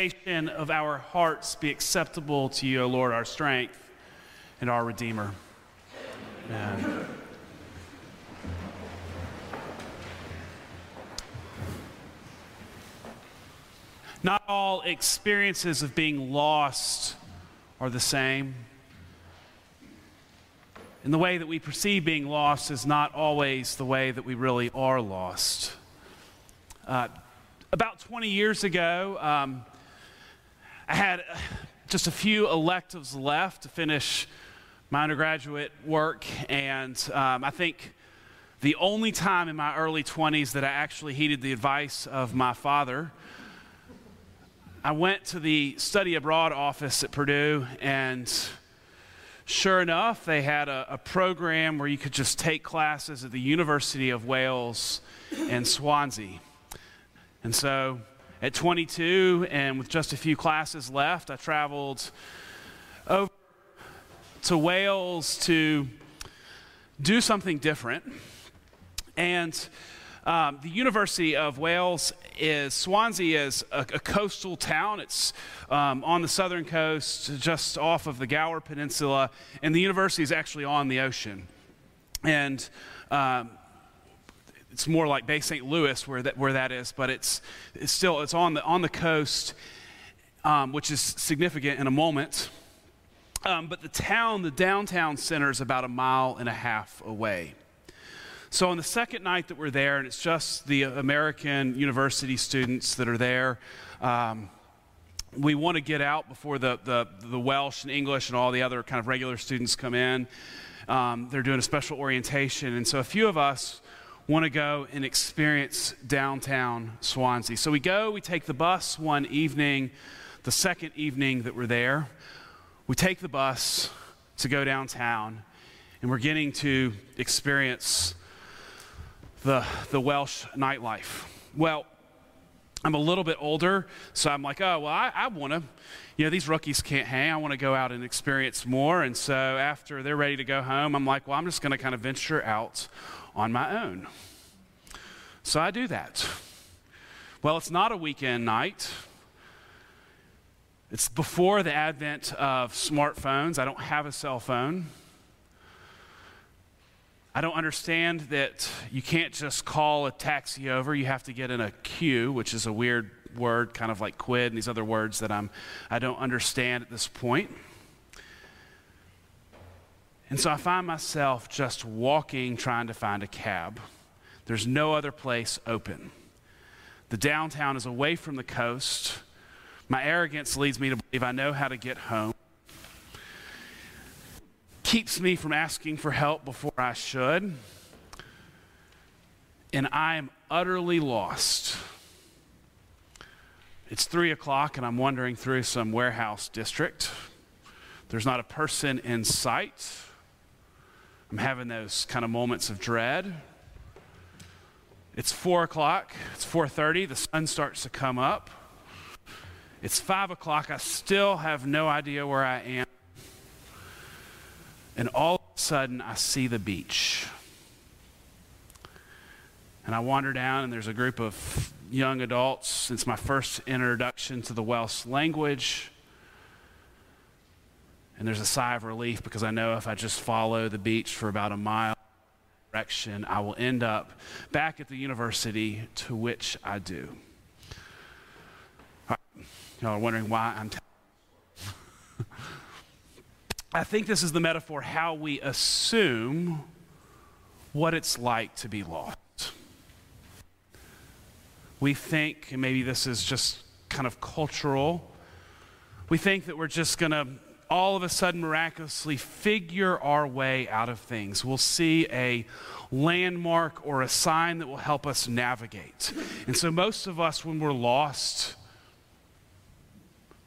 meditation of our hearts be acceptable to you, O Lord, our strength and our Redeemer. Amen. Not all experiences of being lost are the same. And the way that we perceive being lost is not always the way that we really are lost. Uh, about 20 years ago, um, I had just a few electives left to finish my undergraduate work, and um, I think the only time in my early 20s that I actually heeded the advice of my father I went to the study abroad office at Purdue, and sure enough, they had a, a, program where you could just take classes at the University of Wales in Swansea. And so at 22, and with just a few classes left, I traveled over to Wales to do something different. And um, the University of Wales is Swansea is a, a coastal town. It's um, on the southern coast, just off of the Gower Peninsula, and the university is actually on the ocean. And um, it's more like Bay St. Louis where that, where that is, but it's, it's still it's on the on the coast, um, which is significant in a moment. Um, but the town, the downtown center, is about a mile and a half away. So, on the second night that we're there, and it's just the American university students that are there, um, we want to get out before the, the, the, Welsh and English and all the other kind of regular students come in. Um, they're doing a special orientation. And so, a few of us want to go and experience downtown Swansea. So, we go, we take the bus one evening, the second evening that we're there. We take the bus to go downtown, and we're getting to experience the, the Welsh nightlife. Well, I'm a little bit older, so I'm like, oh, well, I, I want to, you know, these rookies can't hang. I want to go out and experience more. And so after they're ready to go home, I'm like, well, I'm just going to kind of venture out on my own. So I do that. Well, it's not a weekend night. It's before the advent of smartphones. I don't have a cell phone. I don't understand that you can't just call a taxi over. You have to get in a queue, which is a weird word, kind of like quid and these other words that I'm, I don't understand at this point. And so I find myself just walking, trying to find a cab. There's no other place open. The downtown is away from the coast. My arrogance leads me to believe I know how to get home keeps me from asking for help before I should. And I am utterly lost. It's three o'clock, and I'm wandering through some warehouse district. There's not a person in sight. I'm having those kind of moments of dread. It's four o'clock. It's 4:30. The sun starts to come up. It's five o'clock. I still have no idea where I am. And all of a sudden, I see the beach. And I wander down, and there's a group of young adults. It's my first introduction to the Welsh language. And there's a sigh of relief because I know if I just follow the beach for about a mile direction, I will end up back at the university to which I do. Y'all are wondering why I'm telling I think this is the metaphor how we assume what it's like to be lost. We think, and maybe this is just kind of cultural, we think that we're just going to all of a sudden miraculously figure our way out of things. We'll see a landmark or a sign that will help us navigate. And so, most of us, when we're lost,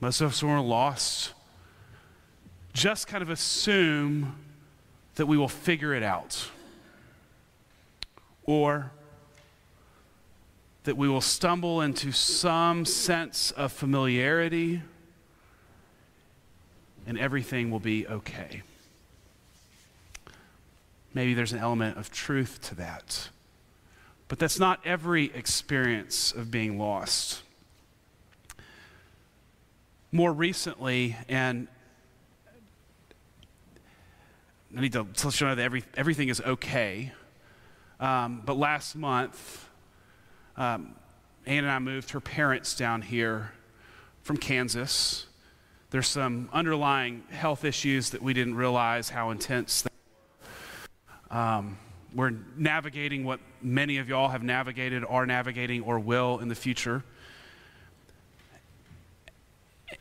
most of us, when we're lost, just kind of assume that we will figure it out. Or that we will stumble into some sense of familiarity and everything will be okay. Maybe there's an element of truth to that. But that's not every experience of being lost. more recently, and I need to, let you know that every, everything is okay. Um, but last month, um, Anne and I moved her parents down here from Kansas. There's some underlying health issues that we didn't realize how intense they were. Um, we're navigating what many of y'all have navigated, are navigating, or will in the future.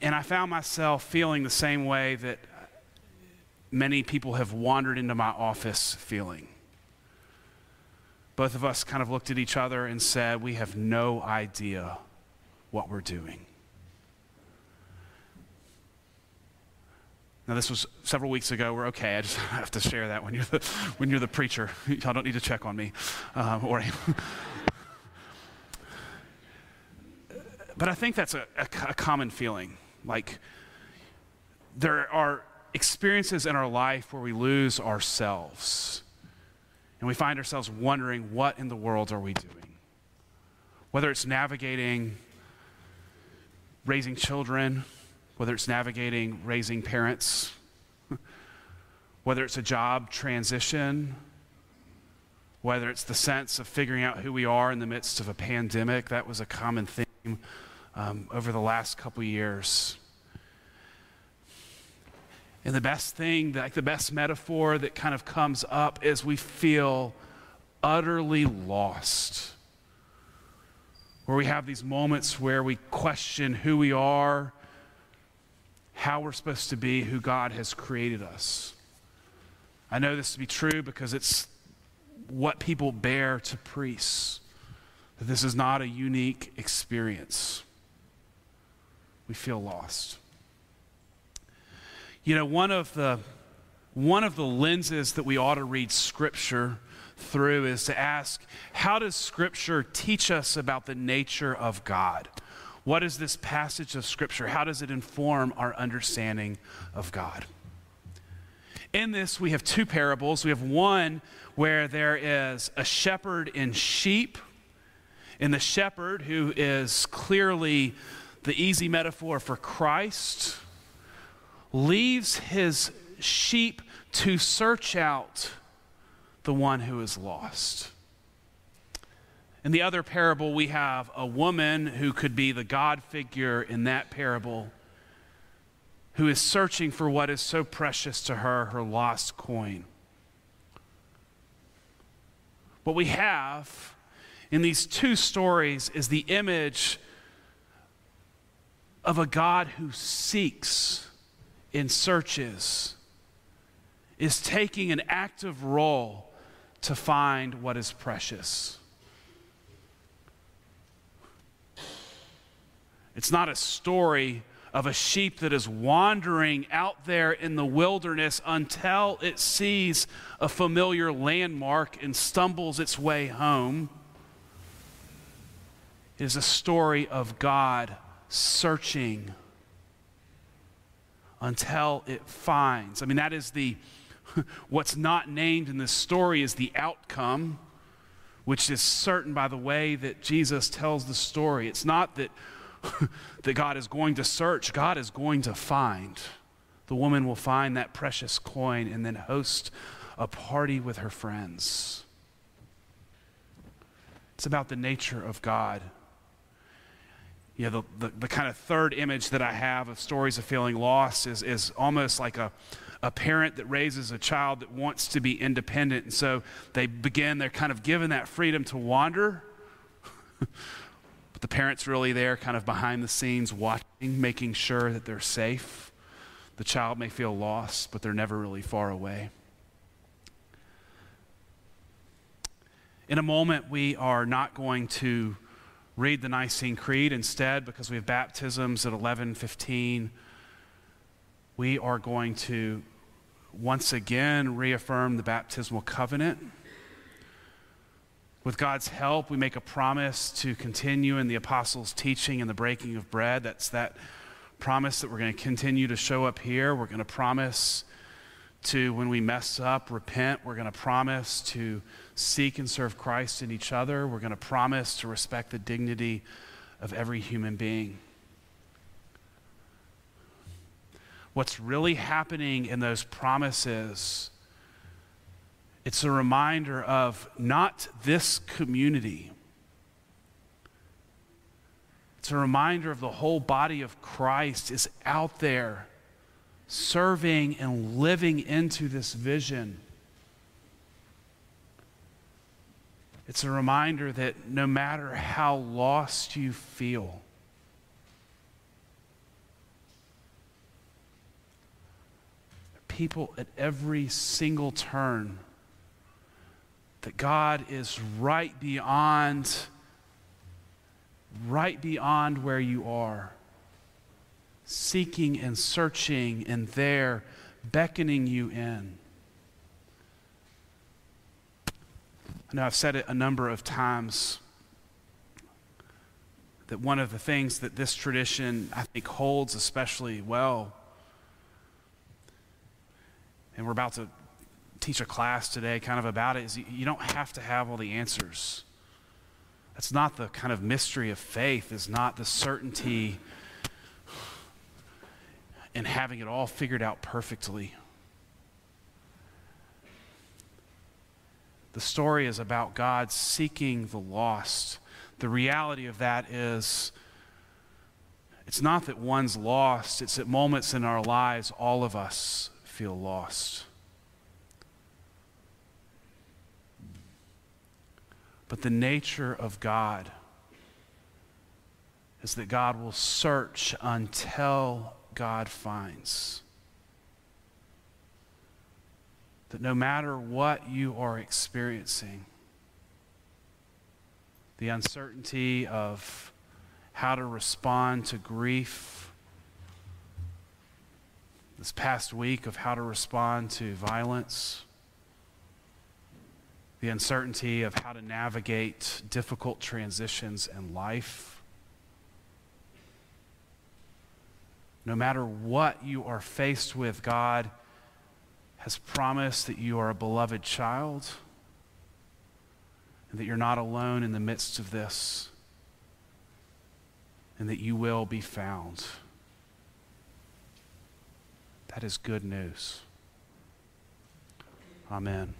And I found myself feeling the same way that many people have wandered into my office feeling. Both of us kind of looked at each other and said, We have no idea what we're doing. Now, this was several weeks ago. We're okay. I just have to share that when you're the, when you're the preacher. Y'all don't need to check on me. Um, or, but I think that's a, a, a common feeling. Like, there are experiences in our life where we lose ourselves and we find ourselves wondering what in the world are we doing? Whether it's navigating raising children, whether it's navigating raising parents, whether it's a job transition, whether it's the sense of figuring out who we are in the midst of a pandemic. That was a common theme um, over the last couple years. And the best thing, like the best metaphor that kind of comes up is we feel utterly lost. Where we have these moments where we question who we are, how we're supposed to be, who God has created us. I know this to be true because it's what people bear to priests. That this is not a unique experience. We feel lost. You know, one of the one of the lenses that we ought to read scripture through is to ask how does scripture teach us about the nature of God? What is this passage of scripture? How does it inform our understanding of God? In this, we have two parables. We have one where there is a shepherd and sheep, and the shepherd, who is clearly the easy metaphor for Christ, leaves his sheep to search out the one who is lost. In the other parable, we have a woman who could be the God figure in that parable who is searching for what is so precious to her, her lost coin. What we have in these two stories is the image of a God who seeks in searches is taking an active role to find what is precious. It's not a story of a sheep that is wandering out there in the wilderness until it sees a familiar landmark and stumbles its way home. It is a story of God searching until it finds. I mean, that is the, what's not named in this story is the outcome, which is certain by the way that Jesus tells the story. It's not that, that God is going to search, God is going to find. The woman will find that precious coin and then host a party with her friends. It's about the nature of God you know, the, the, the, kind of third image that I have of stories of feeling lost is, is almost like a, a parent that raises a child that wants to be independent. And so they begin, they're kind of given that freedom to wander. but the parent's really there, kind of behind the scenes, watching, making sure that they're safe. The child may feel lost, but they're never really far away. In a moment, we are not going to read the Nicene Creed instead because we have baptisms at 11:15. We are going to once again reaffirm the baptismal covenant. With God's help, we make a promise to continue in the apostles' teaching and the breaking of bread. That's that promise that we're going to continue to show up here. We're going to promise to, when we mess up, repent. We're going to promise to seek and serve Christ in each other. We're going to promise to respect the dignity of every human being. what's really happening in those promises, it's a reminder of not this community. It's a reminder of the whole body of Christ is out there serving and living into this vision. It's a reminder that no matter how lost you feel, people at every single turn that God is right beyond right beyond where you are seeking and searching and there beckoning you in I know I've said it a number of times that one of the things that this tradition I think holds especially well and we're about to teach a class today kind of about it is you don't have to have all the answers. That's not the kind of mystery of faith, is not the certainty in having it all figured out perfectly. The story is about God seeking the lost. The reality of that is it's not that one's lost, it's at moments in our lives all of us feel lost. But the nature of God is that God will search until God finds. That no matter what you are experiencing, the uncertainty of how to respond to grief, this past week of how to respond to violence, the uncertainty of how to navigate difficult transitions in life. No matter what you are faced with, God has promised that you are a beloved child and that you're not alone in the midst of this and that you will be found. That is good news. Amen.